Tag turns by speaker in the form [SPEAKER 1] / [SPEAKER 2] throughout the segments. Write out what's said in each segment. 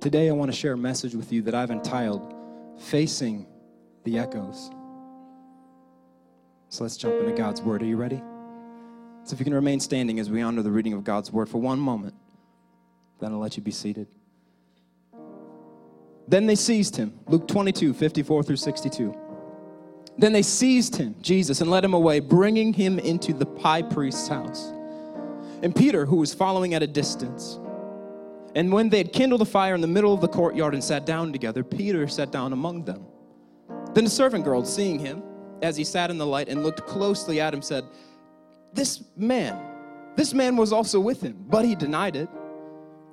[SPEAKER 1] Today, I want to share a message with you that I've entitled Facing the Echoes. So let's jump into God's Word. Are you ready? So, if you can remain standing as we honor the reading of God's Word for one moment, then I'll let you be seated. Then they seized him. Luke 22, 54 through 62. Then they seized him, Jesus, and led him away, bringing him into the high priest's house. And Peter, who was following at a distance, and when they had kindled a fire in the middle of the courtyard and sat down together, Peter sat down among them. Then the servant girl, seeing him as he sat in the light and looked closely at him, said, This man, this man was also with him. But he denied it,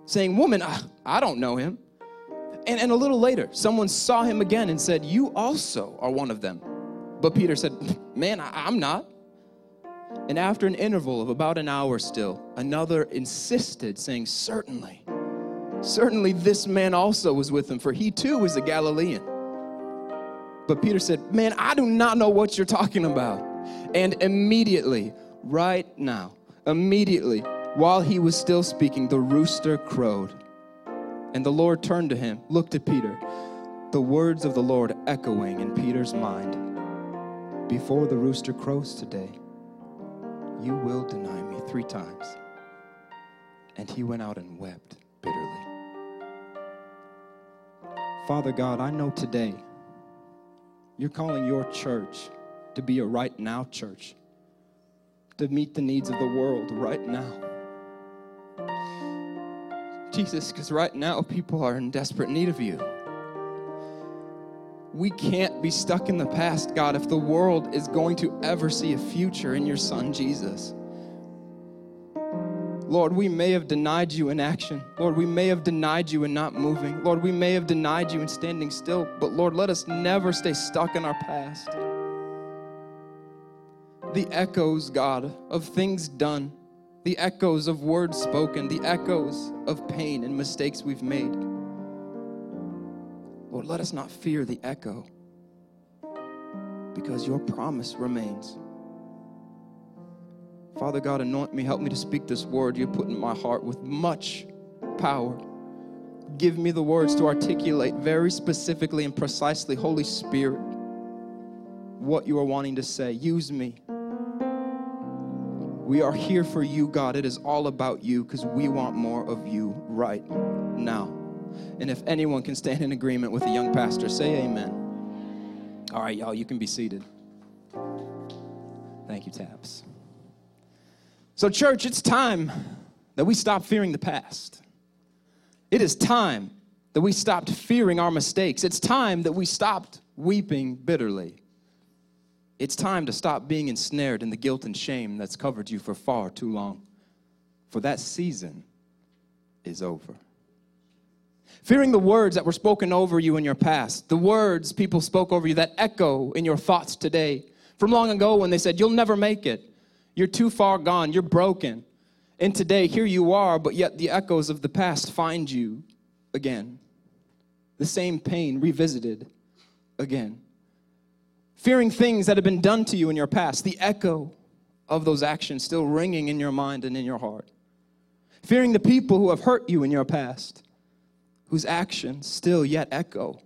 [SPEAKER 1] saying, Woman, I, I don't know him. And, and a little later, someone saw him again and said, You also are one of them. But Peter said, Man, I, I'm not. And after an interval of about an hour still, another insisted, saying, Certainly Certainly, this man also was with him, for he too was a Galilean. But Peter said, Man, I do not know what you're talking about. And immediately, right now, immediately, while he was still speaking, the rooster crowed. And the Lord turned to him, looked at Peter, the words of the Lord echoing in Peter's mind Before the rooster crows today, you will deny me three times. And he went out and wept bitterly. Father God, I know today you're calling your church to be a right now church, to meet the needs of the world right now. Jesus, because right now people are in desperate need of you. We can't be stuck in the past, God, if the world is going to ever see a future in your Son, Jesus. Lord, we may have denied you in action. Lord, we may have denied you in not moving. Lord, we may have denied you in standing still. But Lord, let us never stay stuck in our past. The echoes, God, of things done, the echoes of words spoken, the echoes of pain and mistakes we've made. Lord, let us not fear the echo because your promise remains. Father God, anoint me. Help me to speak this word you put in my heart with much power. Give me the words to articulate very specifically and precisely, Holy Spirit, what you are wanting to say. Use me. We are here for you, God. It is all about you because we want more of you right now. And if anyone can stand in agreement with the young pastor, say amen. All right, y'all, you can be seated. Thank you, Tabs. So, church, it's time that we stop fearing the past. It is time that we stopped fearing our mistakes. It's time that we stopped weeping bitterly. It's time to stop being ensnared in the guilt and shame that's covered you for far too long. For that season is over. Fearing the words that were spoken over you in your past, the words people spoke over you that echo in your thoughts today from long ago when they said, You'll never make it. You're too far gone. You're broken. And today, here you are, but yet the echoes of the past find you again. The same pain revisited again. Fearing things that have been done to you in your past, the echo of those actions still ringing in your mind and in your heart. Fearing the people who have hurt you in your past, whose actions still yet echo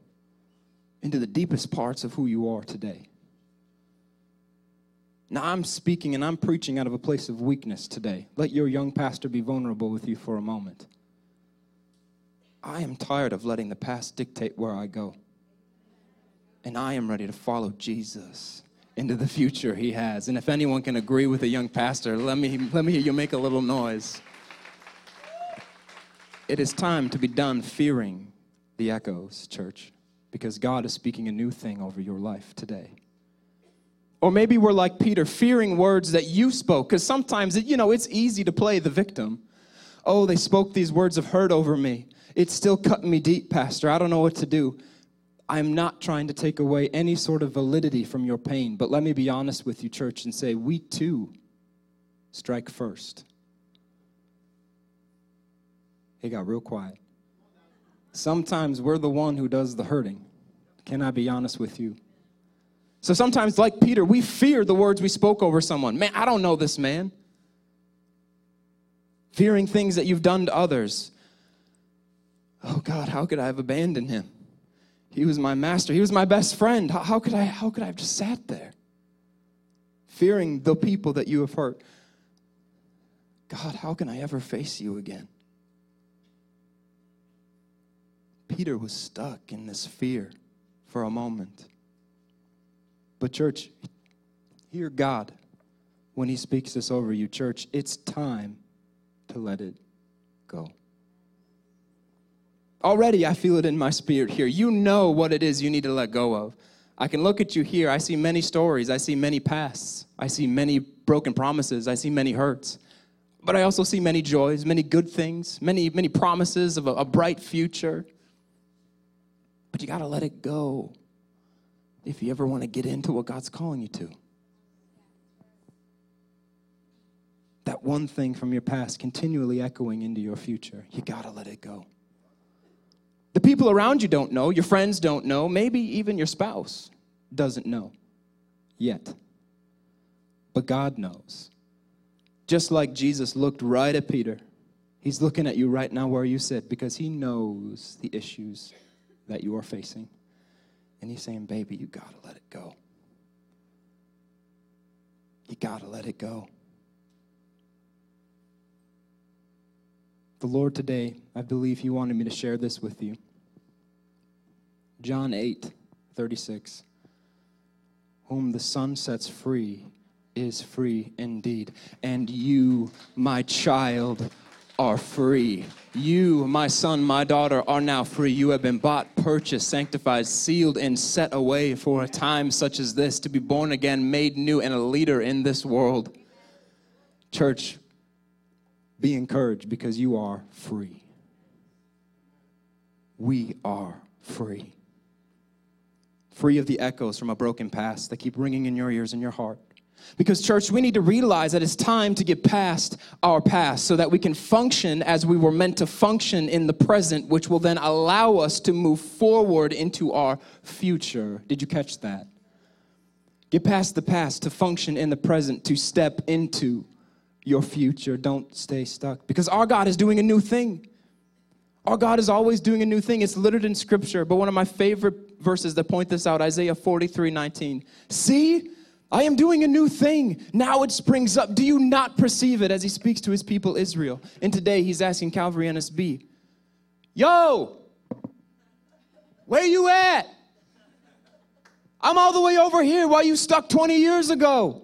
[SPEAKER 1] into the deepest parts of who you are today. Now, I'm speaking and I'm preaching out of a place of weakness today. Let your young pastor be vulnerable with you for a moment. I am tired of letting the past dictate where I go. And I am ready to follow Jesus into the future he has. And if anyone can agree with a young pastor, let me, let me hear you make a little noise. It is time to be done fearing the echoes, church, because God is speaking a new thing over your life today. Or maybe we're like Peter, fearing words that you spoke, because sometimes, it, you know, it's easy to play the victim. Oh, they spoke these words of hurt over me. It's still cutting me deep, Pastor. I don't know what to do. I'm not trying to take away any sort of validity from your pain, but let me be honest with you, church, and say, we too strike first. It got real quiet. Sometimes we're the one who does the hurting. Can I be honest with you? So sometimes, like Peter, we fear the words we spoke over someone. Man, I don't know this man. Fearing things that you've done to others. Oh God, how could I have abandoned him? He was my master. He was my best friend. How, how could I how could I have just sat there? Fearing the people that you have hurt. God, how can I ever face you again? Peter was stuck in this fear for a moment. But, church, hear God when He speaks this over you. Church, it's time to let it go. Already, I feel it in my spirit here. You know what it is you need to let go of. I can look at you here. I see many stories. I see many pasts. I see many broken promises. I see many hurts. But I also see many joys, many good things, many, many promises of a, a bright future. But you got to let it go if you ever want to get into what God's calling you to. That one thing from your past continually echoing into your future, you got to let it go. The people around you don't know, your friends don't know, maybe even your spouse doesn't know yet. But God knows. Just like Jesus looked right at Peter, He's looking at you right now where you sit because He knows the issues that you are facing. And He's saying, Baby, you got to let it go. You got to let it go. The Lord today, I believe He wanted me to share this with you. John 8, 36. Whom the Son sets free is free indeed. And you, my child, are free. You, my son, my daughter, are now free. You have been bought, purchased, sanctified, sealed, and set away for a time such as this to be born again, made new, and a leader in this world. Church, be encouraged because you are free. We are free. Free of the echoes from a broken past that keep ringing in your ears and your heart. Because, church, we need to realize that it's time to get past our past so that we can function as we were meant to function in the present, which will then allow us to move forward into our future. Did you catch that? Get past the past to function in the present, to step into your future. Don't stay stuck. Because our God is doing a new thing. Our God is always doing a new thing. It's littered in scripture, but one of my favorite verses that point this out Isaiah 43 19. See, I am doing a new thing. Now it springs up. Do you not perceive it as he speaks to his people Israel? And today he's asking Calvary NSB, Yo, where you at? I'm all the way over here. Why you stuck 20 years ago?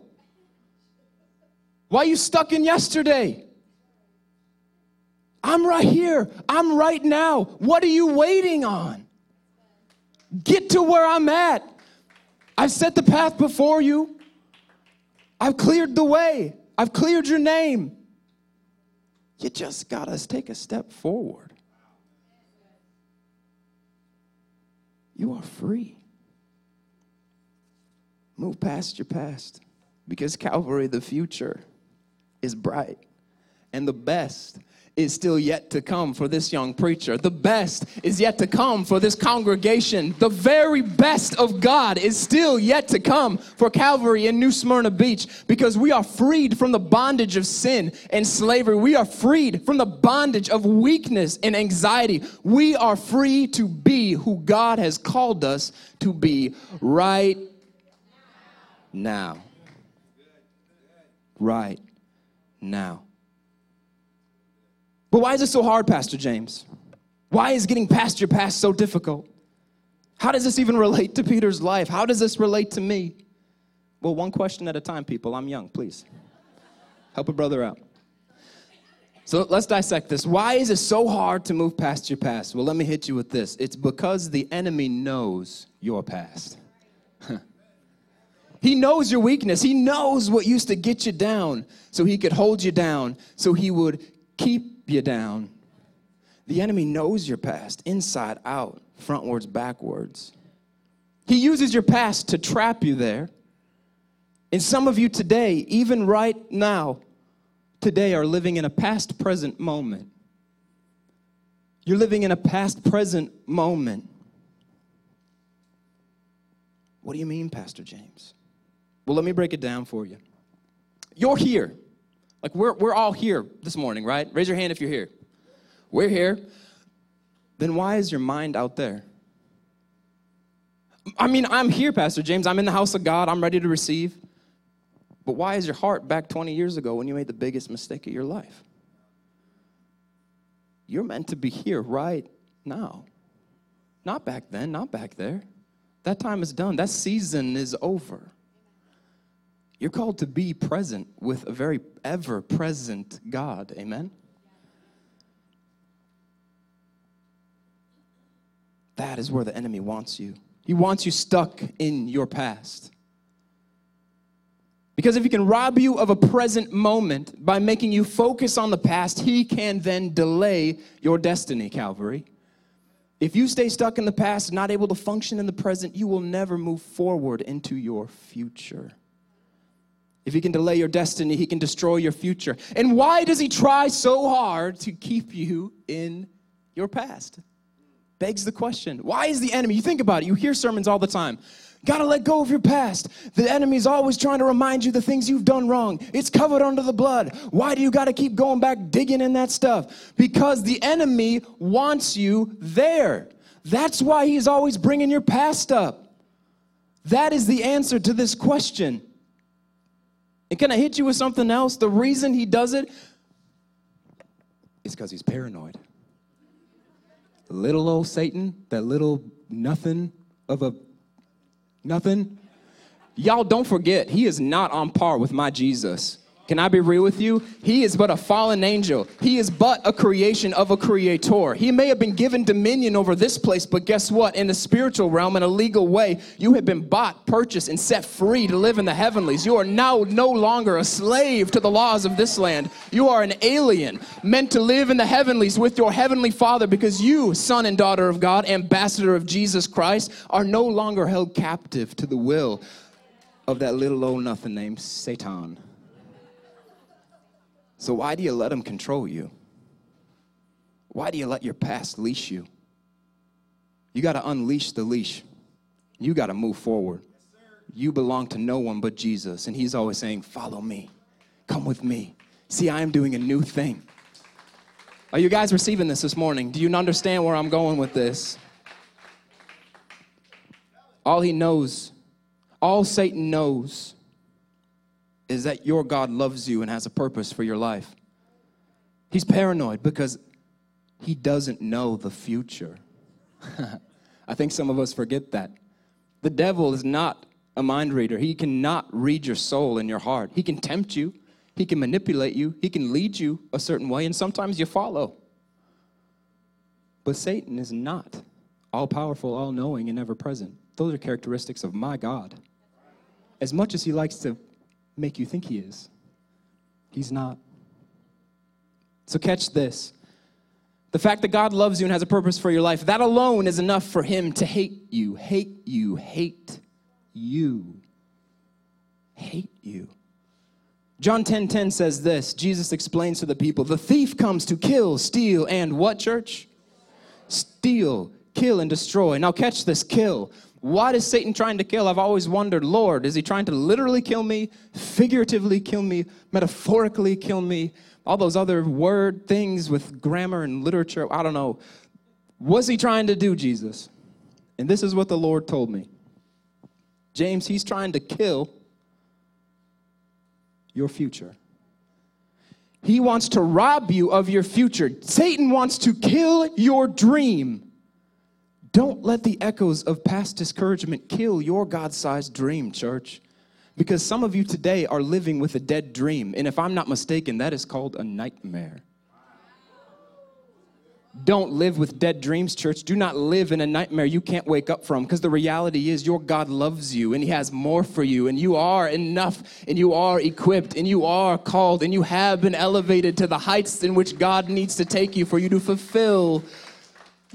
[SPEAKER 1] Why you stuck in yesterday? I'm right here. I'm right now. What are you waiting on? Get to where I'm at. I've set the path before you. I've cleared the way. I've cleared your name. You just got to take a step forward. You are free. Move past your past because Calvary, the future, is bright and the best is still yet to come for this young preacher. The best is yet to come for this congregation. The very best of God is still yet to come for Calvary in New Smyrna Beach because we are freed from the bondage of sin and slavery. We are freed from the bondage of weakness and anxiety. We are free to be who God has called us to be right now. Right now. But why is it so hard, Pastor James? Why is getting past your past so difficult? How does this even relate to Peter's life? How does this relate to me? Well, one question at a time, people. I'm young, please. Help a brother out. So let's dissect this. Why is it so hard to move past your past? Well, let me hit you with this. It's because the enemy knows your past. he knows your weakness. He knows what used to get you down so he could hold you down, so he would keep you down. The enemy knows your past, inside out, frontwards, backwards. He uses your past to trap you there. And some of you today, even right now, today, are living in a past present moment. You're living in a past present moment. What do you mean, Pastor James? Well, let me break it down for you. You're here. Like we're, we're all here this morning, right? Raise your hand if you're here. We're here. then why is your mind out there? I mean, I'm here, Pastor James. I'm in the house of God. I'm ready to receive. But why is your heart back 20 years ago when you made the biggest mistake of your life? You're meant to be here right now. Not back then, not back there. That time is done. That season is over. You're called to be present with a very ever present God. Amen? That is where the enemy wants you. He wants you stuck in your past. Because if he can rob you of a present moment by making you focus on the past, he can then delay your destiny, Calvary. If you stay stuck in the past, not able to function in the present, you will never move forward into your future. If he can delay your destiny, he can destroy your future. And why does he try so hard to keep you in your past? Begs the question. Why is the enemy? You think about it, you hear sermons all the time. Got to let go of your past. The enemy's always trying to remind you the things you've done wrong. It's covered under the blood. Why do you got to keep going back digging in that stuff? Because the enemy wants you there. That's why he's always bringing your past up. That is the answer to this question. And can I hit you with something else? The reason he does it is because he's paranoid. Little old Satan, that little nothing of a nothing. Y'all don't forget, he is not on par with my Jesus. Can I be real with you? He is but a fallen angel. He is but a creation of a creator. He may have been given dominion over this place, but guess what? In the spiritual realm, in a legal way, you have been bought, purchased, and set free to live in the heavenlies. You are now no longer a slave to the laws of this land. You are an alien, meant to live in the heavenlies with your heavenly Father because you, son and daughter of God, ambassador of Jesus Christ, are no longer held captive to the will of that little old nothing named Satan. So, why do you let them control you? Why do you let your past leash you? You got to unleash the leash. You got to move forward. You belong to no one but Jesus. And He's always saying, Follow me. Come with me. See, I am doing a new thing. Are you guys receiving this this morning? Do you understand where I'm going with this? All He knows, all Satan knows, is that your God loves you and has a purpose for your life. He's paranoid because he doesn't know the future. I think some of us forget that. The devil is not a mind reader. He cannot read your soul and your heart. He can tempt you, he can manipulate you, he can lead you a certain way, and sometimes you follow. But Satan is not all powerful, all knowing, and ever present. Those are characteristics of my God. As much as he likes to make you think he is. He's not. So, catch this. The fact that God loves you and has a purpose for your life, that alone is enough for him to hate you, hate you, hate you, hate you. John 10:10 10, 10 says this. Jesus explains to the people, "The thief comes to kill, steal and what church? Steal, kill and destroy." Now catch this, kill. What is Satan trying to kill? I've always wondered, Lord, is he trying to literally kill me, figuratively kill me, metaphorically kill me? All those other word things with grammar and literature, I don't know. What's he trying to do, Jesus? And this is what the Lord told me. James, he's trying to kill your future. He wants to rob you of your future. Satan wants to kill your dream. Don't let the echoes of past discouragement kill your God sized dream, church. Because some of you today are living with a dead dream. And if I'm not mistaken, that is called a nightmare. Don't live with dead dreams, church. Do not live in a nightmare you can't wake up from because the reality is your God loves you and He has more for you, and you are enough, and you are equipped, and you are called, and you have been elevated to the heights in which God needs to take you for you to fulfill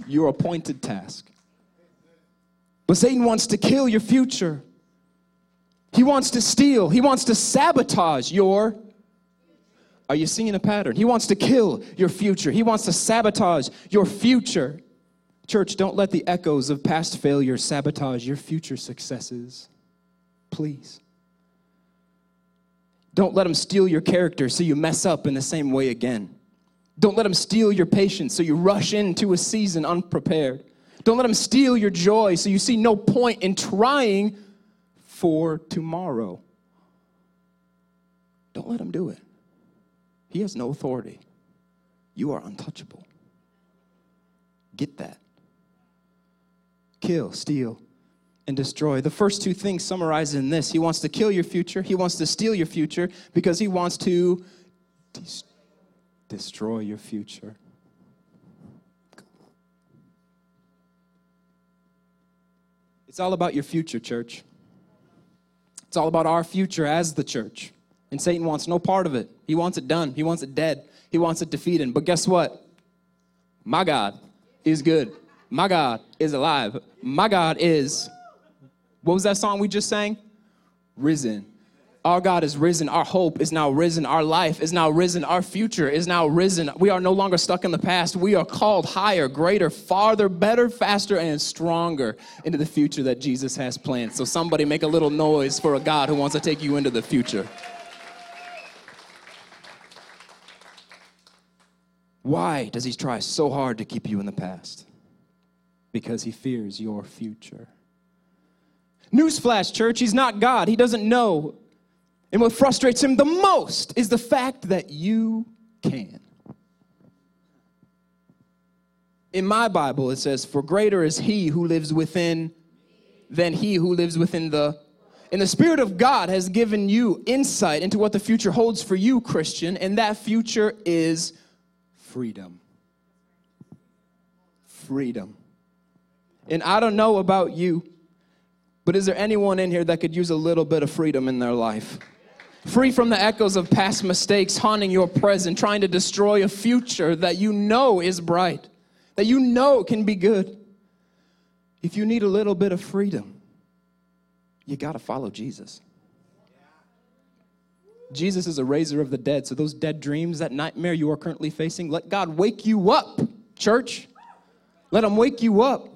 [SPEAKER 1] your appointed task. But Satan wants to kill your future. He wants to steal. He wants to sabotage your. Are you seeing a pattern? He wants to kill your future. He wants to sabotage your future. Church, don't let the echoes of past failure sabotage your future successes. Please. Don't let them steal your character so you mess up in the same way again. Don't let them steal your patience so you rush into a season unprepared. Don't let them steal your joy so you see no point in trying for tomorrow. Don't let him do it. He has no authority. You are untouchable. Get that. Kill, steal, and destroy. The first two things summarized in this He wants to kill your future, He wants to steal your future because He wants to des- destroy your future. It's all about your future, church. It's all about our future as the church. And Satan wants no part of it. He wants it done. He wants it dead. He wants it defeated. But guess what? My God is good. My God is alive. My God is, what was that song we just sang? Risen. Our God is risen. Our hope is now risen. Our life is now risen. Our future is now risen. We are no longer stuck in the past. We are called higher, greater, farther, better, faster, and stronger into the future that Jesus has planned. So, somebody make a little noise for a God who wants to take you into the future. Why does he try so hard to keep you in the past? Because he fears your future. Newsflash, church, he's not God. He doesn't know and what frustrates him the most is the fact that you can. In my Bible, it says, For greater is he who lives within than he who lives within the. And the Spirit of God has given you insight into what the future holds for you, Christian, and that future is freedom. Freedom. And I don't know about you, but is there anyone in here that could use a little bit of freedom in their life? Free from the echoes of past mistakes haunting your present, trying to destroy a future that you know is bright, that you know can be good. If you need a little bit of freedom, you got to follow Jesus. Jesus is a raiser of the dead. So, those dead dreams, that nightmare you are currently facing, let God wake you up, church. Let Him wake you up.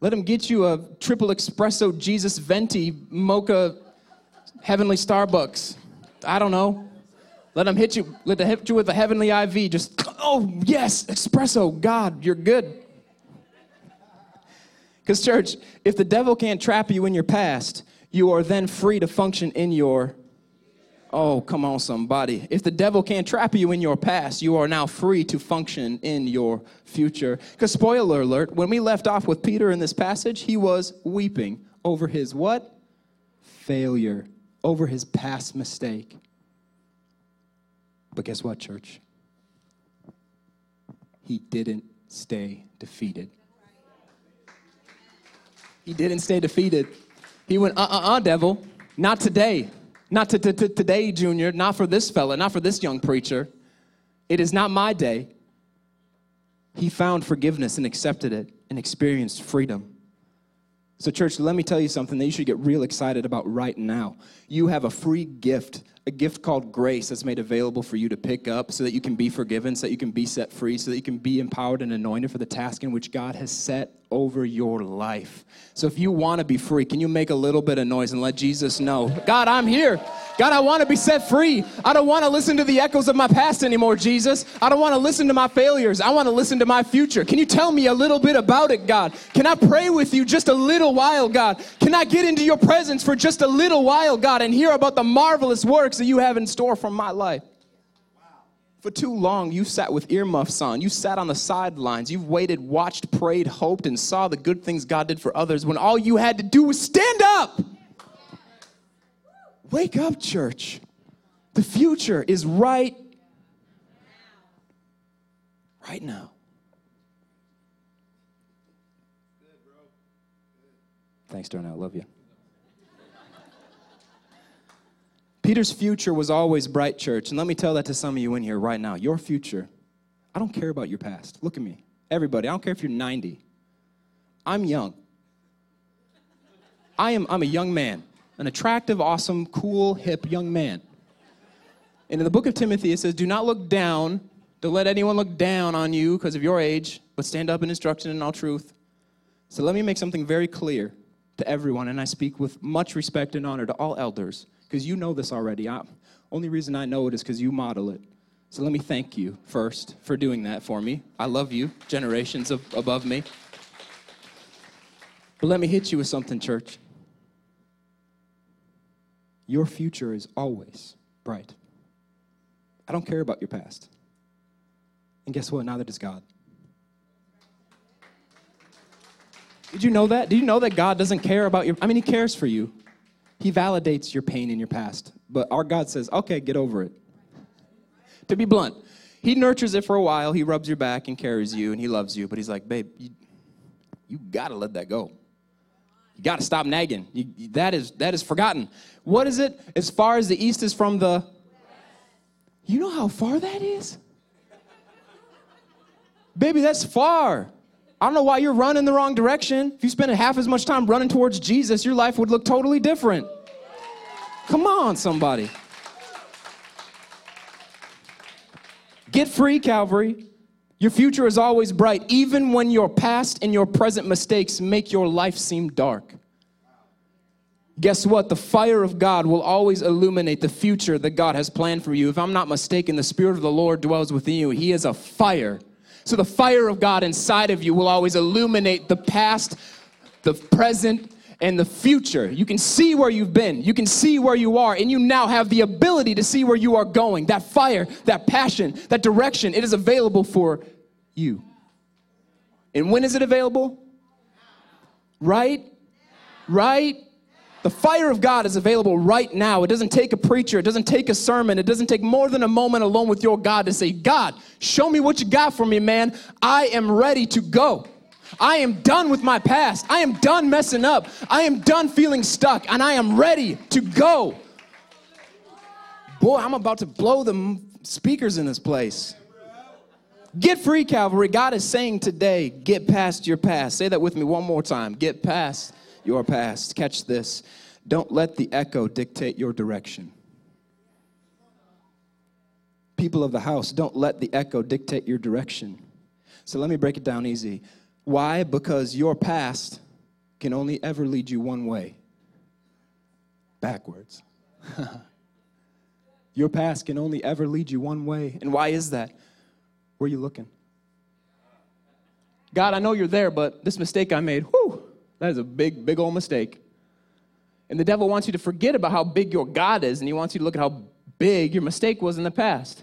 [SPEAKER 1] Let Him get you a triple espresso Jesus venti mocha heavenly Starbucks. I don't know. Let them hit you, let them hit you with a heavenly IV. Just, oh, yes, espresso. God, you're good. Because, church, if the devil can't trap you in your past, you are then free to function in your. Oh, come on, somebody. If the devil can't trap you in your past, you are now free to function in your future. Because, spoiler alert, when we left off with Peter in this passage, he was weeping over his what? Failure over his past mistake. But guess what, church? He didn't stay defeated. He didn't stay defeated. He went, uh uh uh, devil, not today. Not to, to, to today, Junior, not for this fella, not for this young preacher. It is not my day. He found forgiveness and accepted it and experienced freedom. So, church, let me tell you something that you should get real excited about right now. You have a free gift, a gift called grace that's made available for you to pick up so that you can be forgiven, so that you can be set free, so that you can be empowered and anointed for the task in which God has set over your life. So if you want to be free, can you make a little bit of noise and let Jesus know, God, I'm here. God, I want to be set free. I don't want to listen to the echoes of my past anymore, Jesus. I don't want to listen to my failures. I want to listen to my future. Can you tell me a little bit about it, God? Can I pray with you just a little while, God? Can I get into your presence for just a little while, God, and hear about the marvelous works that you have in store for my life? For too long, you sat with earmuffs on. You sat on the sidelines. You've waited, watched, prayed, hoped, and saw the good things God did for others when all you had to do was stand up. Wake up, church. The future is right right now. Thanks, Darnell. Love you. Peter's future was always bright, church. And let me tell that to some of you in here right now. Your future, I don't care about your past. Look at me. Everybody, I don't care if you're 90. I'm young. I am I'm a young man, an attractive, awesome, cool, hip young man. And in the book of Timothy, it says, Do not look down, don't let anyone look down on you because of your age, but stand up in instruction and all truth. So let me make something very clear to everyone, and I speak with much respect and honor to all elders because you know this already. I, only reason I know it is because you model it. So let me thank you first for doing that for me. I love you, generations of, above me. But let me hit you with something, church. Your future is always bright. I don't care about your past. And guess what? Neither does God. Did you know that? Did you know that God doesn't care about your I mean he cares for you. He validates your pain in your past. But our God says, "Okay, get over it." to be blunt. He nurtures it for a while. He rubs your back and carries you, and he loves you. But he's like, babe, you, you gotta let that go. You gotta stop nagging. You, that is that is forgotten. What is it? As far as the east is from the. You know how far that is? Baby, that's far. I don't know why you're running the wrong direction. If you spent half as much time running towards Jesus, your life would look totally different. Come on, somebody. Get free, Calvary. Your future is always bright, even when your past and your present mistakes make your life seem dark. Guess what? The fire of God will always illuminate the future that God has planned for you. If I'm not mistaken, the Spirit of the Lord dwells within you. He is a fire. So the fire of God inside of you will always illuminate the past, the present, and the future. You can see where you've been, you can see where you are, and you now have the ability to see where you are going. That fire, that passion, that direction, it is available for you. And when is it available? Right? Right? The fire of God is available right now. It doesn't take a preacher, it doesn't take a sermon, it doesn't take more than a moment alone with your God to say, God, show me what you got for me, man. I am ready to go. I am done with my past. I am done messing up. I am done feeling stuck, and I am ready to go. Boy, I'm about to blow the speakers in this place. Get free, Calvary. God is saying today, get past your past. Say that with me one more time. Get past your past. Catch this. Don't let the echo dictate your direction. People of the house, don't let the echo dictate your direction. So let me break it down easy. Why? Because your past can only ever lead you one way backwards. your past can only ever lead you one way. And why is that? Where are you looking? God, I know you're there, but this mistake I made, whew, that is a big, big old mistake. And the devil wants you to forget about how big your God is, and he wants you to look at how big your mistake was in the past.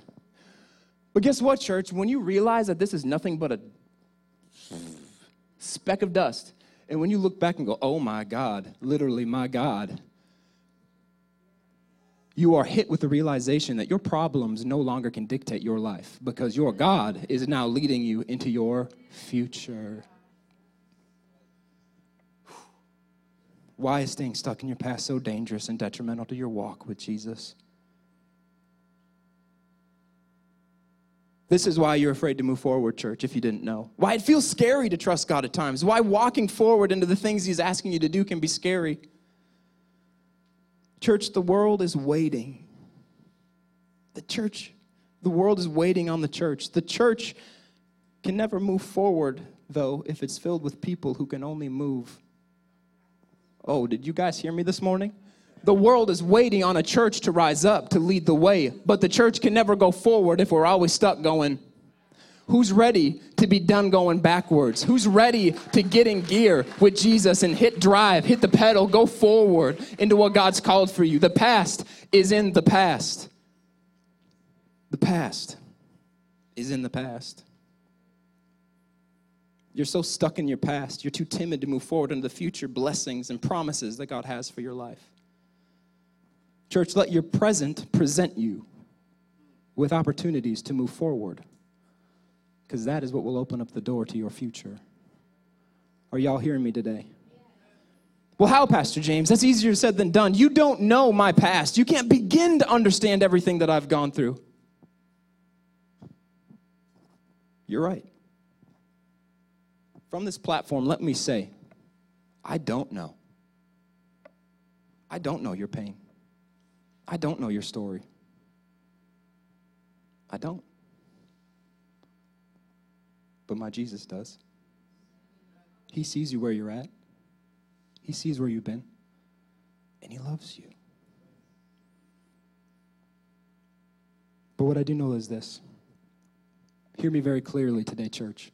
[SPEAKER 1] But guess what, church? When you realize that this is nothing but a speck of dust. And when you look back and go, oh my God, literally my God, you are hit with the realization that your problems no longer can dictate your life because your God is now leading you into your future. Why is staying stuck in your past so dangerous and detrimental to your walk with Jesus? This is why you're afraid to move forward, church, if you didn't know. Why it feels scary to trust God at times. Why walking forward into the things He's asking you to do can be scary. Church, the world is waiting. The church, the world is waiting on the church. The church can never move forward, though, if it's filled with people who can only move. Oh, did you guys hear me this morning? The world is waiting on a church to rise up to lead the way, but the church can never go forward if we're always stuck going. Who's ready to be done going backwards? Who's ready to get in gear with Jesus and hit drive, hit the pedal, go forward into what God's called for you? The past is in the past. The past is in the past. You're so stuck in your past, you're too timid to move forward into the future blessings and promises that God has for your life. Church, let your present present you with opportunities to move forward because that is what will open up the door to your future. Are y'all hearing me today? Well, how, Pastor James? That's easier said than done. You don't know my past. You can't begin to understand everything that I've gone through. You're right. From this platform, let me say, I don't know. I don't know your pain. I don't know your story. I don't. But my Jesus does. He sees you where you're at, He sees where you've been, and He loves you. But what I do know is this. Hear me very clearly today, church.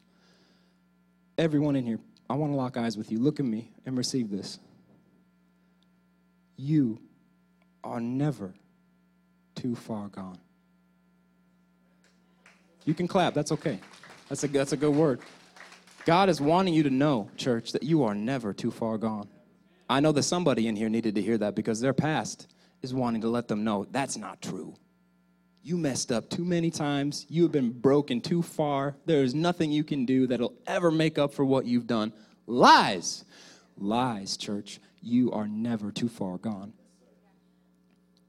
[SPEAKER 1] Everyone in here, I want to lock eyes with you. Look at me and receive this. You are never too far gone. You can clap, that's okay. That's a, that's a good word. God is wanting you to know, church, that you are never too far gone. I know that somebody in here needed to hear that because their past is wanting to let them know that's not true. You messed up too many times. You have been broken too far. There is nothing you can do that'll ever make up for what you've done. Lies. Lies, church. You are never too far gone.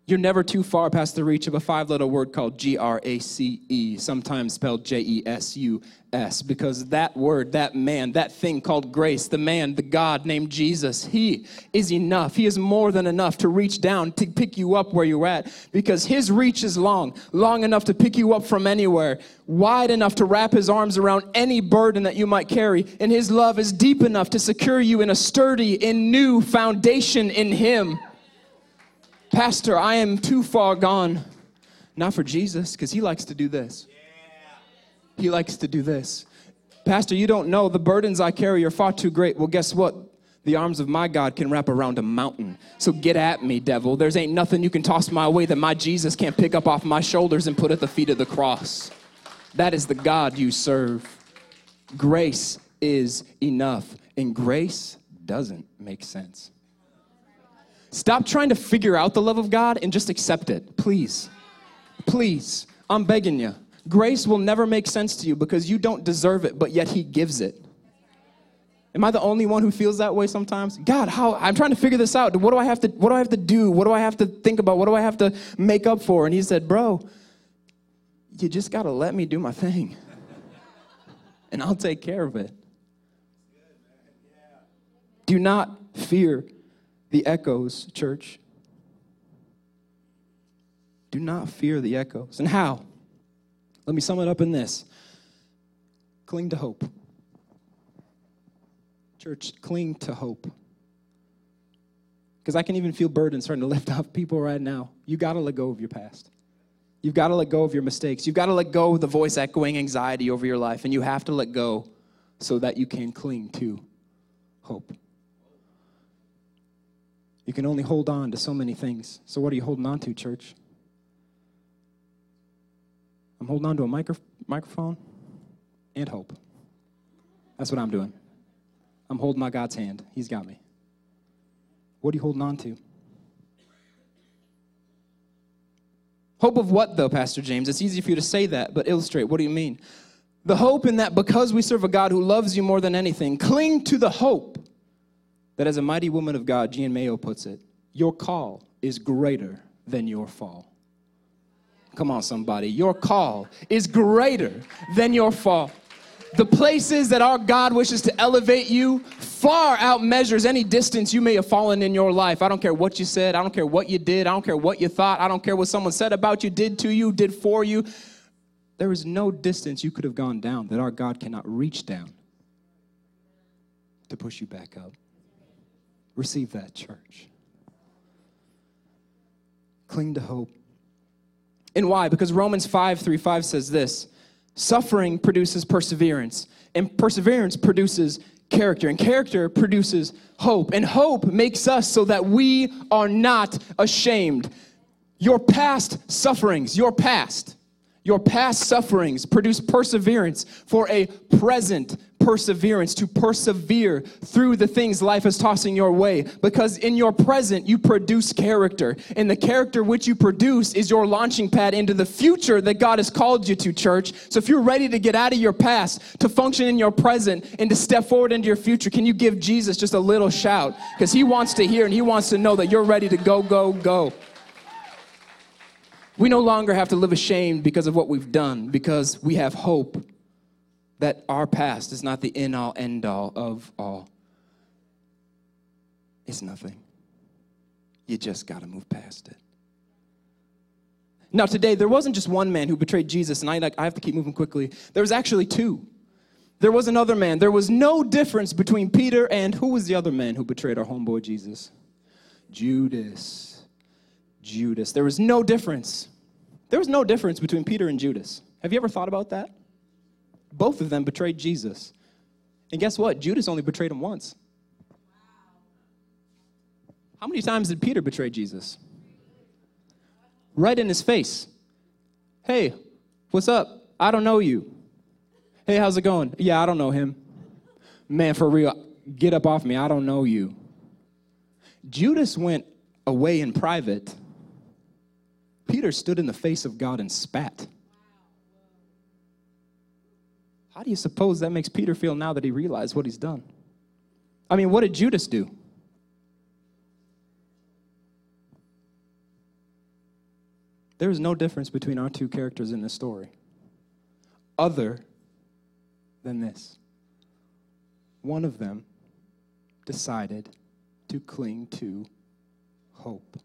[SPEAKER 1] You're never too far past the reach of a five letter word called G R A C E, sometimes spelled J E S U S, because that word, that man, that thing called grace, the man, the God named Jesus, he is enough. He is more than enough to reach down to pick you up where you're at, because his reach is long, long enough to pick you up from anywhere, wide enough to wrap his arms around any burden that you might carry, and his love is deep enough to secure you in a sturdy and new foundation in him. Pastor, I am too far gone. Not for Jesus, because he likes to do this. He likes to do this. Pastor, you don't know the burdens I carry are far too great. Well, guess what? The arms of my God can wrap around a mountain. So get at me, devil. There's ain't nothing you can toss my way that my Jesus can't pick up off my shoulders and put at the feet of the cross. That is the God you serve. Grace is enough, and grace doesn't make sense. Stop trying to figure out the love of God and just accept it. Please. Please. I'm begging you. Grace will never make sense to you because you don't deserve it, but yet He gives it. Am I the only one who feels that way sometimes? God, how I'm trying to figure this out. What do I have to what do I have to do? What do I have to think about? What do I have to make up for? And he said, "Bro, you just got to let me do my thing. and I'll take care of it." Do not fear the echoes, church. Do not fear the echoes. And how? Let me sum it up in this cling to hope. Church, cling to hope. Because I can even feel burdens starting to lift off people right now. You got to let go of your past. You've got to let go of your mistakes. You've got to let go of the voice echoing anxiety over your life, and you have to let go so that you can cling to hope. You can only hold on to so many things. So, what are you holding on to, church? I'm holding on to a micro- microphone and hope. That's what I'm doing. I'm holding my God's hand. He's got me. What are you holding on to? Hope of what, though, Pastor James? It's easy for you to say that, but illustrate. What do you mean? The hope in that because we serve a God who loves you more than anything, cling to the hope that as a mighty woman of God, Jeanne Mayo puts it, your call is greater than your fall. Come on, somebody. Your call is greater than your fall. The places that our God wishes to elevate you far outmeasures any distance you may have fallen in your life. I don't care what you said. I don't care what you did. I don't care what you thought. I don't care what someone said about you, did to you, did for you. There is no distance you could have gone down that our God cannot reach down to push you back up. Receive that, church. Cling to hope. And why? Because Romans 5 3 5 says this suffering produces perseverance, and perseverance produces character, and character produces hope, and hope makes us so that we are not ashamed. Your past sufferings, your past, your past sufferings produce perseverance for a present perseverance, to persevere through the things life is tossing your way. Because in your present, you produce character. And the character which you produce is your launching pad into the future that God has called you to, church. So if you're ready to get out of your past, to function in your present, and to step forward into your future, can you give Jesus just a little shout? Because he wants to hear and he wants to know that you're ready to go, go, go. We no longer have to live ashamed because of what we've done, because we have hope that our past is not the end all end all of all. It's nothing. You just got to move past it. Now, today, there wasn't just one man who betrayed Jesus, and I, like, I have to keep moving quickly. There was actually two. There was another man. There was no difference between Peter and who was the other man who betrayed our homeboy Jesus? Judas. Judas. There was no difference There was no difference between Peter and Judas. Have you ever thought about that? Both of them betrayed Jesus. And guess what? Judas only betrayed him once. How many times did Peter betray Jesus? Right in his face. Hey, what's up? I don't know you. Hey, how's it going? Yeah, I don't know him. Man, for real, get up off me. I don't know you. Judas went away in private. Peter stood in the face of God and spat. How do you suppose that makes Peter feel now that he realized what he's done? I mean, what did Judas do? There is no difference between our two characters in this story, other than this. One of them decided to cling to hope.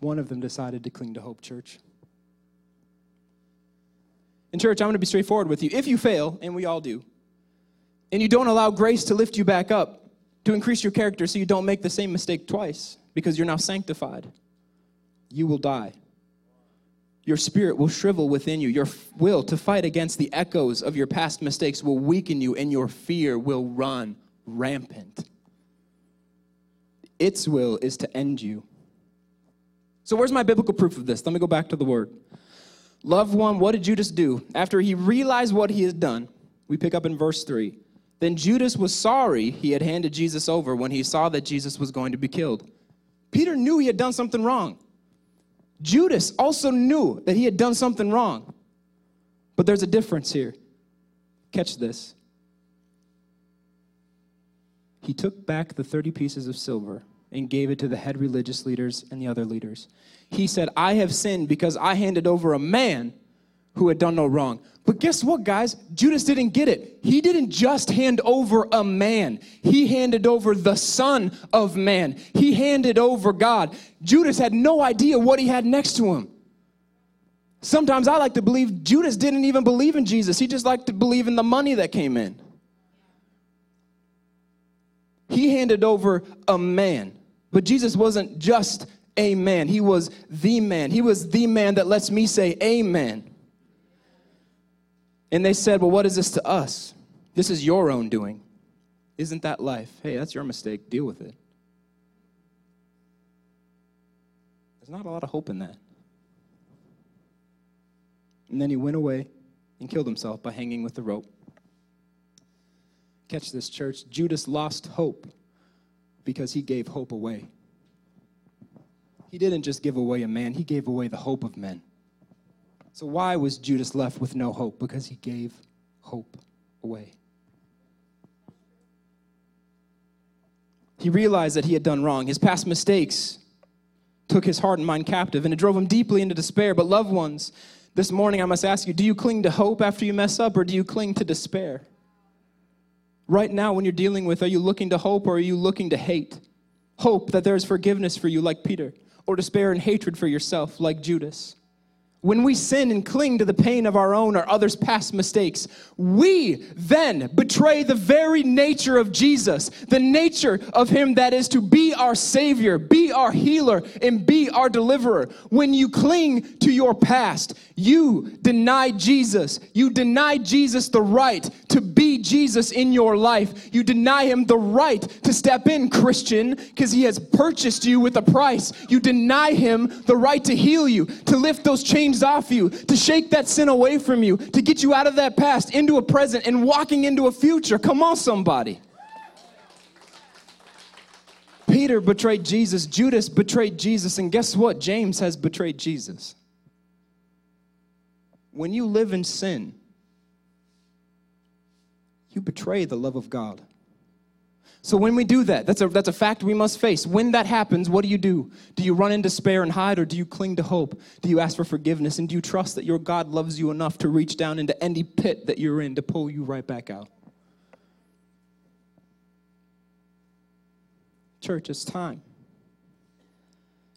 [SPEAKER 1] One of them decided to cling to hope, church. In church, I'm going to be straightforward with you. If you fail, and we all do, and you don't allow grace to lift you back up, to increase your character so you don't make the same mistake twice because you're now sanctified, you will die. Your spirit will shrivel within you. Your will to fight against the echoes of your past mistakes will weaken you, and your fear will run rampant. Its will is to end you. So, where's my biblical proof of this? Let me go back to the word. Loved one, what did Judas do? After he realized what he had done, we pick up in verse 3. Then Judas was sorry he had handed Jesus over when he saw that Jesus was going to be killed. Peter knew he had done something wrong. Judas also knew that he had done something wrong. But there's a difference here. Catch this. He took back the 30 pieces of silver and gave it to the head religious leaders and the other leaders. He said, I have sinned because I handed over a man who had done no wrong. But guess what, guys? Judas didn't get it. He didn't just hand over a man, he handed over the Son of Man. He handed over God. Judas had no idea what he had next to him. Sometimes I like to believe Judas didn't even believe in Jesus, he just liked to believe in the money that came in. He handed over a man. But Jesus wasn't just a man, he was the man. He was the man that lets me say amen. And they said, Well, what is this to us? This is your own doing. Isn't that life? Hey, that's your mistake. Deal with it. There's not a lot of hope in that. And then he went away and killed himself by hanging with the rope. Catch this, church. Judas lost hope because he gave hope away. He didn't just give away a man, he gave away the hope of men. So, why was Judas left with no hope? Because he gave hope away. He realized that he had done wrong. His past mistakes took his heart and mind captive, and it drove him deeply into despair. But, loved ones, this morning I must ask you do you cling to hope after you mess up, or do you cling to despair? Right now, when you're dealing with, are you looking to hope or are you looking to hate? Hope that there is forgiveness for you, like Peter, or despair and hatred for yourself, like Judas. When we sin and cling to the pain of our own or others' past mistakes, we then betray the very nature of Jesus, the nature of Him that is to be our Savior, be our healer, and be our deliverer. When you cling to your past, you deny Jesus. You deny Jesus the right to be Jesus in your life. You deny Him the right to step in, Christian, because He has purchased you with a price. You deny Him the right to heal you, to lift those chains chains off you, to shake that sin away from you, to get you out of that past into a present and walking into a future. Come on, somebody. Peter betrayed Jesus, Judas betrayed Jesus, and guess what? James has betrayed Jesus. When you live in sin, you betray the love of God. So when we do that, that's a, that's a fact we must face. When that happens, what do you do? Do you run in despair and hide, or do you cling to hope? Do you ask for forgiveness, and do you trust that your God loves you enough to reach down into any pit that you're in to pull you right back out? Church, it's time.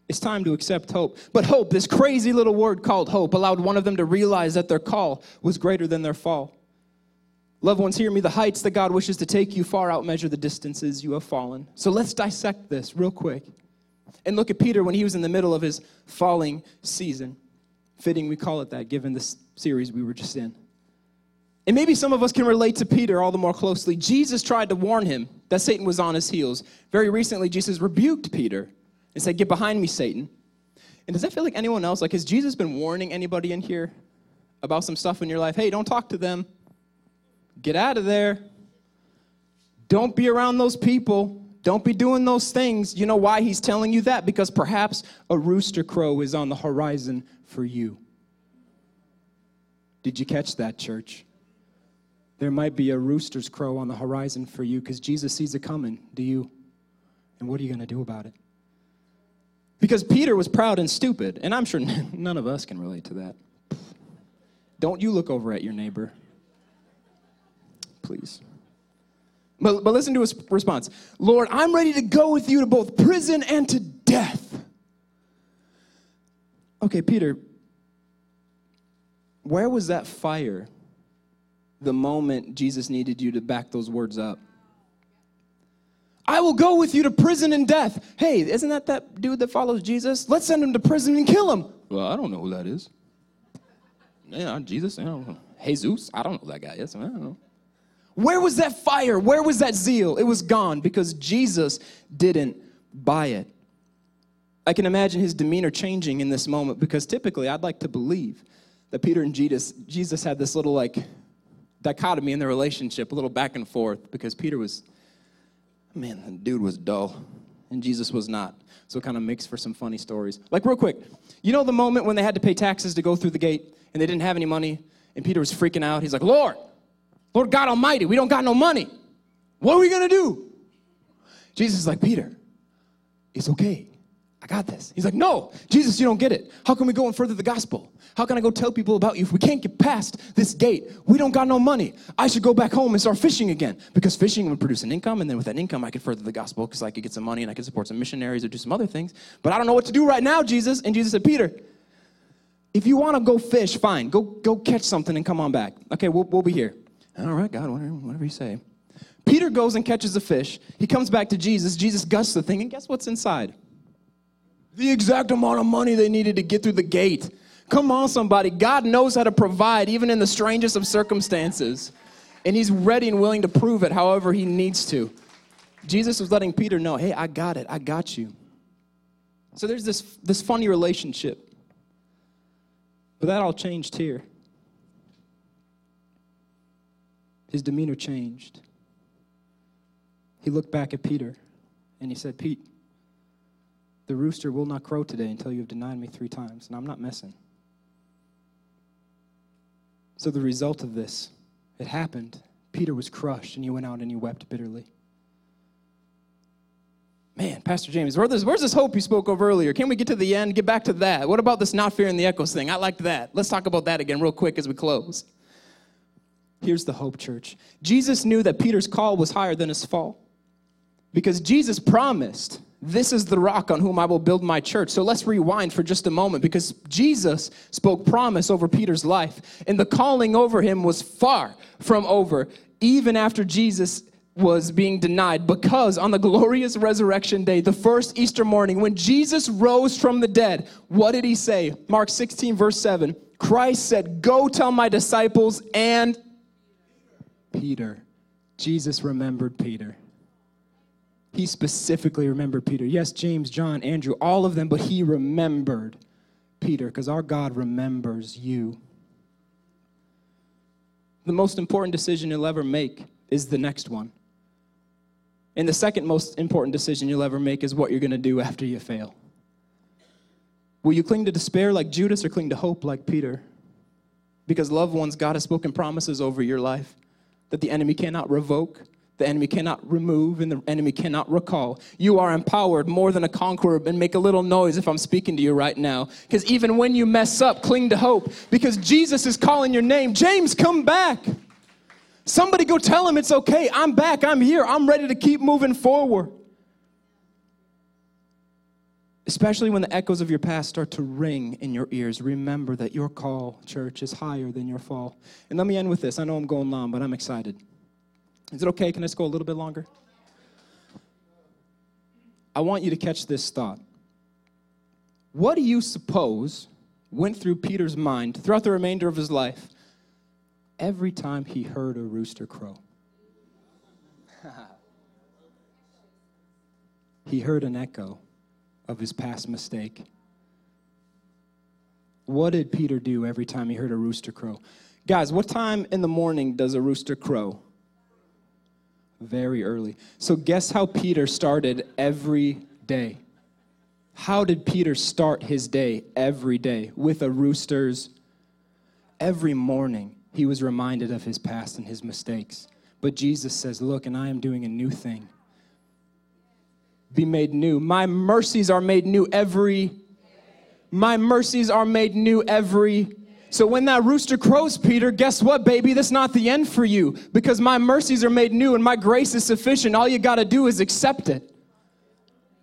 [SPEAKER 1] It's time to accept hope. But hope, this crazy little word called hope, allowed one of them to realize that their call was greater than their fall. Loved ones, hear me. The heights that God wishes to take you far outmeasure the distances you have fallen. So let's dissect this real quick. and look at Peter when he was in the middle of his falling season. Fitting we call it that, given this series we were just in. And maybe some of us can relate to Peter all the more closely. Jesus tried to warn him that Satan was on his heels. Very recently, Jesus rebuked Peter and said, Get behind me, Satan. And does that feel like anyone else? Like, has Jesus been warning anybody in here about some stuff in your life? Hey, don't talk to them. Get out of there. Don't be around those people. Don't be doing those things. You know why he's telling you that? Because perhaps a rooster crow is on the horizon for you. Did you catch that, church? There might be a rooster's crow on the horizon for you because Jesus sees it coming. Do you? And what are you going to do about it? Because Peter was proud and stupid, and I'm sure none of us can relate to that. Don't you look over at your neighbor. Please. But, but listen to his response Lord, I'm ready to go with you to both prison and to death. Okay, Peter, where was that fire the moment Jesus needed you to back those words up? I will go with you to prison and death. Hey, isn't that that dude that follows Jesus? Let's send him to prison and kill him. Well, I don't know who that is. Yeah, Jesus. I don't know. Jesus. I don't know who that guy is. I don't know. Where was that fire? Where was that zeal? It was gone because Jesus didn't buy it. I can imagine his demeanor changing in this moment because typically I'd like to believe that Peter and Jesus, Jesus had this little like dichotomy in their relationship, a little back and forth because Peter was, man, the dude was dull and Jesus was not. So it kind of makes for some funny stories. Like, real quick, you know the moment when they had to pay taxes to go through the gate and they didn't have any money and Peter was freaking out? He's like, Lord, Lord God Almighty, we don't got no money. What are we to do? Jesus is like, Peter, it's okay. I got this. He's like, No, Jesus, you don't get it. How can we go and further the gospel? How can I go tell people about you if we can't get past this gate? We don't got no money. I should go back home and start fishing again because fishing would produce an income, and then with that income, I could further the gospel because I could get some money and I could support some missionaries or do some other things. But I don't know what to do right now, Jesus. And Jesus said, Peter, if you want to go fish, fine. Go, go catch something and come on back. Okay, we'll, we'll be here. All right, God, whatever, you say. Peter goes and catches a fish. He comes back to Jesus. Jesus gusts the thing, and guess what's inside? The exact amount of money they needed to get through the gate. Come on, somebody. God knows how to provide, even in the strangest of circumstances. And He's ready and willing to prove it however He needs to. Jesus was letting Peter know, hey, I got it. I got you. So there's this, this funny relationship. But that all changed here. His demeanor changed. He looked back at Peter and he said, Pete, the rooster will not crow today until you have denied me three times. And I'm not messing. So the result of this, it happened. Peter was crushed and he went out and he wept bitterly. Man, Pastor James, where's this, where's this hope you spoke of earlier? Can we get to the end? Get back to that. What about this not fearing the echoes thing? I like that. Let's talk about that again, real quick, as we close. Here's the hope, church. Jesus knew that Peter's call was higher than his fall because Jesus promised, This is the rock on whom I will build my church. So let's rewind for just a moment because Jesus spoke promise over Peter's life, and the calling over him was far from over, even after Jesus was being denied because on the glorious resurrection day, the first Easter morning, when Jesus rose from the dead, what did he say? Mark 16, verse 7. Christ said, Go tell my disciples and Peter. Jesus remembered Peter. He specifically remembered Peter. Yes, James, John, Andrew, all of them, but he remembered Peter because our God remembers you. The most important decision you'll ever make is the next one. And the second most important decision you'll ever make is what you're going to do after you fail. Will you cling to despair like Judas or cling to hope like Peter? Because, loved ones, God has spoken promises over your life that the enemy cannot revoke, the enemy cannot remove, and the enemy cannot recall. You are empowered more than a conqueror, and make a little noise if I'm speaking to you right now. Because even when you mess up, cling to hope, because Jesus is calling your name. James, come back. Somebody go tell him it's okay. I'm back. I'm here. I'm ready to keep moving forward. Especially when the echoes of your past start to ring in your ears, remember that your call, church, is higher than your fall. And let me end with this. I know I'm going long, but I'm excited. Is it okay? Can I just go a little bit longer? I want you to catch this thought. What do you suppose went through Peter's mind throughout the remainder of his life every time he heard a rooster crow? he heard an echo of his past mistake. What did Peter do every time he heard a rooster crow? Guys, what time in the morning does a rooster crow? Very early. So, guess how Peter started every day? How did Peter start his day every day? With a rooster's. Every morning, he was reminded of his past and his mistakes. But Jesus says, Look, and I am doing a new thing. Be made new. My mercies are made new every my mercies are made new every so when that rooster crows, Peter, guess what, baby? That's not the end for you because my mercies are made new and my grace is sufficient. All you got to do is accept it.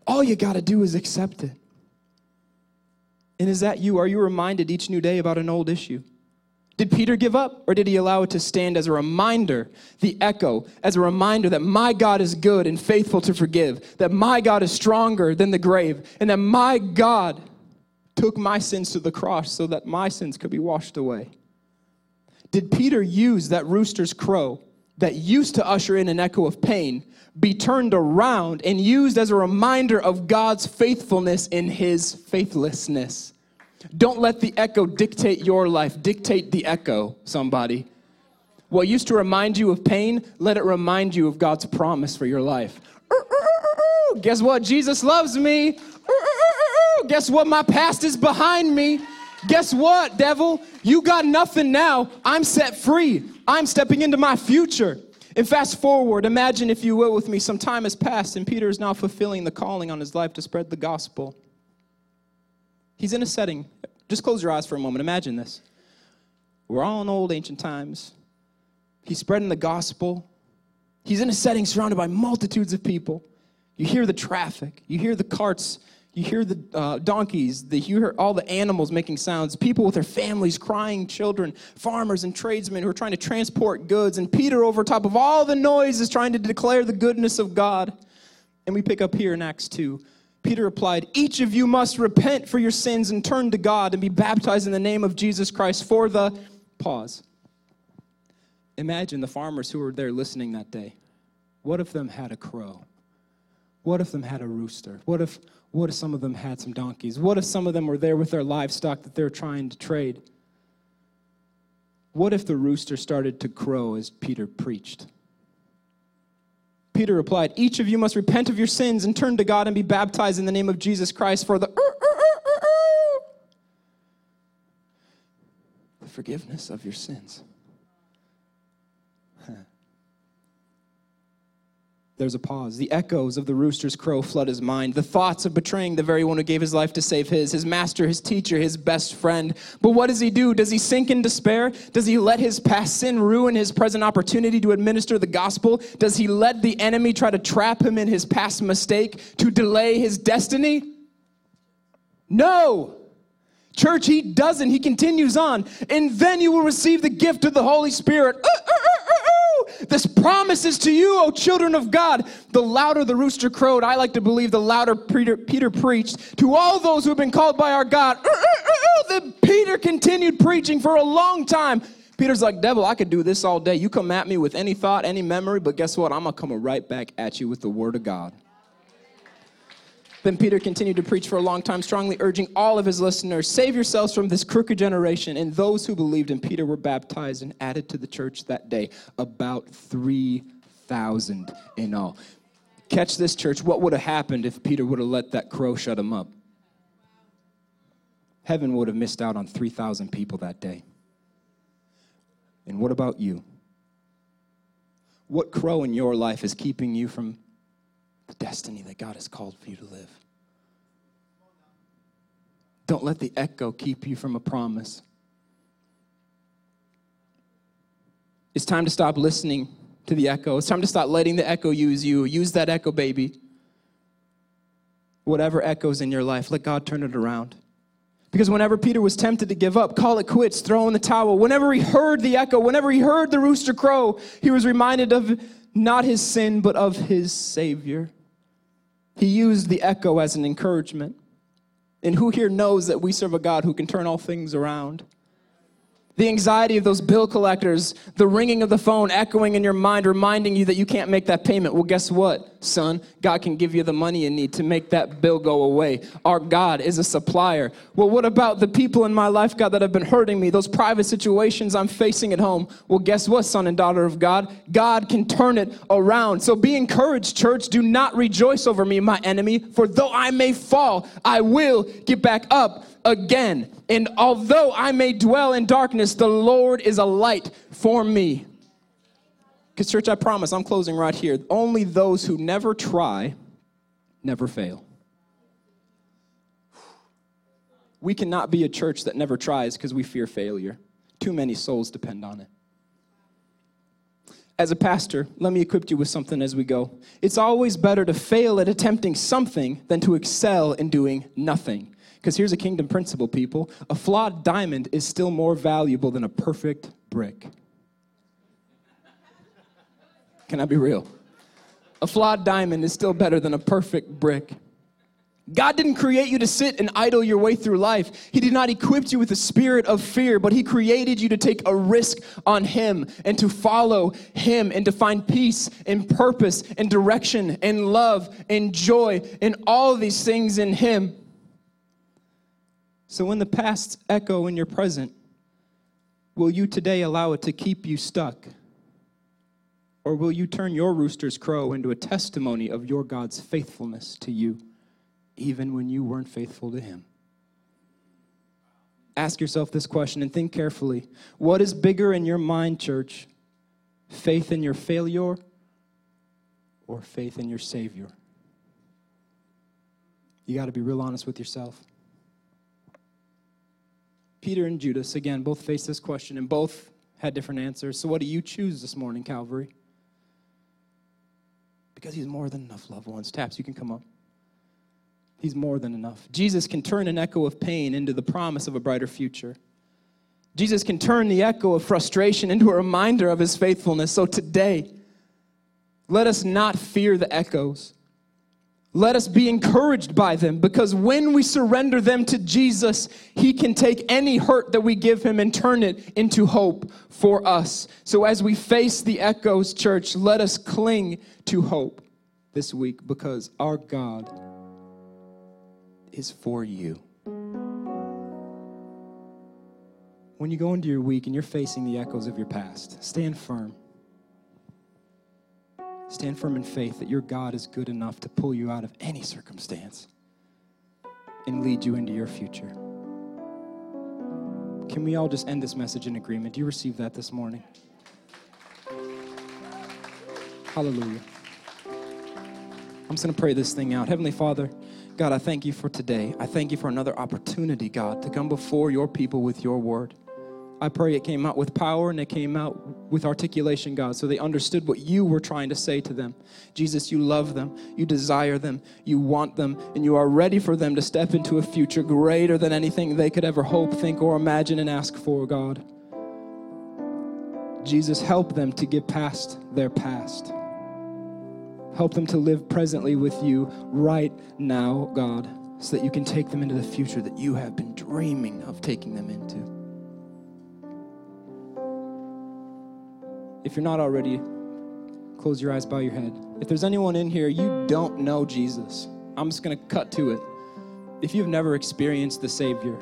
[SPEAKER 1] All you got to do is accept it. And is that you? Are you reminded each new day about an old issue? Did Peter give up or did he allow it to stand as a reminder, the echo, as a reminder that my God is good and faithful to forgive, that my God is stronger than the grave, and that my God took my sins to the cross so that my sins could be washed away? Did Peter use that rooster's crow that used to usher in an echo of pain be turned around and used as a reminder of God's faithfulness in his faithlessness? Don't let the echo dictate your life. Dictate the echo, somebody. What used to remind you of pain, let it remind you of God's promise for your life. Guess what? Jesus loves me. Guess what? My past is behind me. Guess what, devil? You got nothing now. I'm set free. I'm stepping into my future. And fast forward, imagine, if you will, with me, some time has passed, and Peter is now fulfilling the calling on his life to spread the gospel. He's in a setting. Just close your eyes for a moment. Imagine this. We're all in old ancient times. He's spreading the gospel. He's in a setting surrounded by multitudes of people. You hear the traffic, you hear the carts you hear the uh, donkeys, the, you hear all the animals making sounds, people with their families crying, children, farmers and tradesmen who are trying to transport goods. And Peter, over top of all the noise, is trying to declare the goodness of God. And we pick up here in Acts 2. Peter replied, Each of you must repent for your sins and turn to God and be baptized in the name of Jesus Christ for the pause. Imagine the farmers who were there listening that day. What if them had a crow? What if them had a rooster? What if what if some of them had some donkeys? What if some of them were there with their livestock that they're trying to trade? What if the rooster started to crow as Peter preached? Peter replied, Each of you must repent of your sins and turn to God and be baptized in the name of Jesus Christ for the, uh, uh, uh, the forgiveness of your sins. There's a pause. The echoes of the rooster's crow flood his mind. The thoughts of betraying the very one who gave his life to save his, his master, his teacher, his best friend. But what does he do? Does he sink in despair? Does he let his past sin ruin his present opportunity to administer the gospel? Does he let the enemy try to trap him in his past mistake to delay his destiny? No. Church, he doesn't. He continues on. And then you will receive the gift of the Holy Spirit. Uh, uh, this promise is to you, O children of God. The louder the rooster crowed, I like to believe the louder Peter, Peter preached to all those who have been called by our God. Uh, uh, uh, then Peter continued preaching for a long time. Peter's like, Devil, I could do this all day. You come at me with any thought, any memory, but guess what? I'm going to come right back at you with the word of God. Then Peter continued to preach for a long time, strongly urging all of his listeners save yourselves from this crooked generation. And those who believed in Peter were baptized and added to the church that day, about 3,000 in all. Catch this, church. What would have happened if Peter would have let that crow shut him up? Heaven would have missed out on 3,000 people that day. And what about you? What crow in your life is keeping you from the destiny that God has called for you to live. Don't let the echo keep you from a promise. It's time to stop listening to the echo. It's time to stop letting the echo use you. Use that echo, baby. Whatever echoes in your life, let God turn it around. Because whenever Peter was tempted to give up, call it quits, throw in the towel, whenever he heard the echo, whenever he heard the rooster crow, he was reminded of not his sin, but of his Savior. He used the echo as an encouragement. And who here knows that we serve a God who can turn all things around? The anxiety of those bill collectors, the ringing of the phone echoing in your mind, reminding you that you can't make that payment. Well, guess what, son? God can give you the money you need to make that bill go away. Our God is a supplier. Well, what about the people in my life, God, that have been hurting me, those private situations I'm facing at home? Well, guess what, son and daughter of God? God can turn it around. So be encouraged, church. Do not rejoice over me, my enemy, for though I may fall, I will get back up again. And although I may dwell in darkness, the Lord is a light for me. Because, church, I promise, I'm closing right here. Only those who never try never fail. We cannot be a church that never tries because we fear failure. Too many souls depend on it. As a pastor, let me equip you with something as we go. It's always better to fail at attempting something than to excel in doing nothing. Because here's a kingdom principle, people a flawed diamond is still more valuable than a perfect brick. Can I be real? A flawed diamond is still better than a perfect brick. God didn't create you to sit and idle your way through life. He did not equip you with a spirit of fear, but He created you to take a risk on Him and to follow Him and to find peace and purpose and direction and love and joy and all these things in Him. So when the past echo in your present, will you today allow it to keep you stuck? Or will you turn your rooster's crow into a testimony of your God's faithfulness to you, even when you weren't faithful to Him? Ask yourself this question and think carefully. What is bigger in your mind, church? Faith in your failure or faith in your Savior? You got to be real honest with yourself. Peter and Judas, again, both faced this question and both had different answers. So, what do you choose this morning, Calvary? Because he's more than enough, loved ones. Taps, you can come up. He's more than enough. Jesus can turn an echo of pain into the promise of a brighter future. Jesus can turn the echo of frustration into a reminder of his faithfulness. So today, let us not fear the echoes. Let us be encouraged by them because when we surrender them to Jesus, He can take any hurt that we give Him and turn it into hope for us. So as we face the echoes, church, let us cling to hope this week because our God is for you. When you go into your week and you're facing the echoes of your past, stand firm. Stand firm in faith that your God is good enough to pull you out of any circumstance and lead you into your future. Can we all just end this message in agreement? Do you receive that this morning? Hallelujah. I'm just going to pray this thing out. Heavenly Father, God, I thank you for today. I thank you for another opportunity, God, to come before your people with your word. I pray it came out with power and it came out with articulation, God, so they understood what you were trying to say to them. Jesus, you love them, you desire them, you want them, and you are ready for them to step into a future greater than anything they could ever hope, think, or imagine and ask for, God. Jesus, help them to get past their past. Help them to live presently with you right now, God, so that you can take them into the future that you have been dreaming of taking them into. If you're not already, close your eyes, bow your head. If there's anyone in here, you don't know Jesus, I'm just going to cut to it. If you've never experienced the Savior,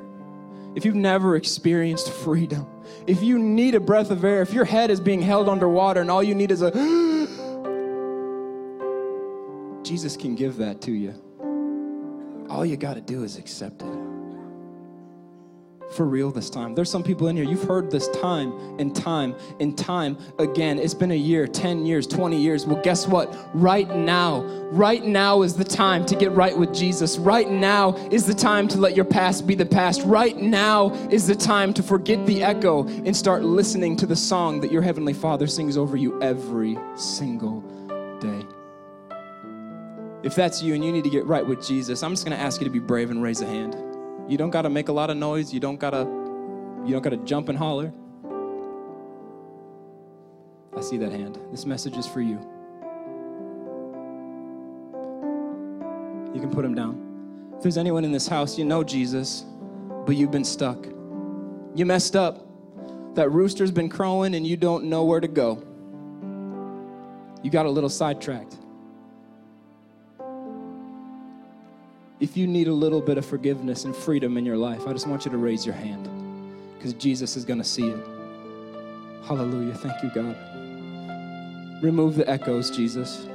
[SPEAKER 1] if you've never experienced freedom, if you need a breath of air, if your head is being held underwater and all you need is a Jesus can give that to you. All you got to do is accept it for real this time. There's some people in here, you've heard this time and time and time again. It's been a year, 10 years, 20 years. Well, guess what? Right now, right now is the time to get right with Jesus. Right now is the time to let your past be the past. Right now is the time to forget the echo and start listening to the song that your Heavenly Father sings over you every single day. If that's you and you need to get right with Jesus, I'm just going to ask you to be brave and raise a hand. You don't got to make a lot of noise. You don't got to you don't got to jump and holler. I see that hand. This message is for you. You can put them down. If there's anyone in this house, you know Jesus, but you've been stuck. You messed up. That rooster's been crowing and you don't know where to go. You got a little sidetracked. If you need a little bit of forgiveness and freedom in your life, I just want you to raise your hand because Jesus is going to see it. Hallelujah. Thank you, God. Remove the echoes, Jesus.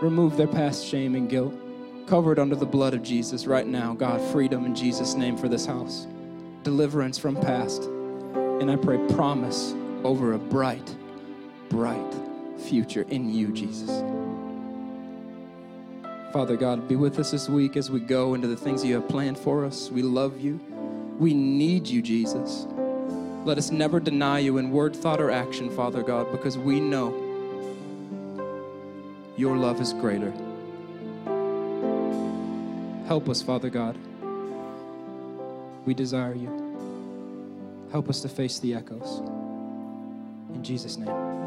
[SPEAKER 1] Remove their past shame and guilt. Cover it under the blood of Jesus right now. God, freedom in Jesus' name for this house. Deliverance from past. And I pray promise over a bright, bright future in you, Jesus. Father God, be with us this week as we go into the things you have planned for us. We love you. We need you, Jesus. Let us never deny you in word, thought, or action, Father God, because we know your love is greater. Help us, Father God. We desire you. Help us to face the echoes. In Jesus' name.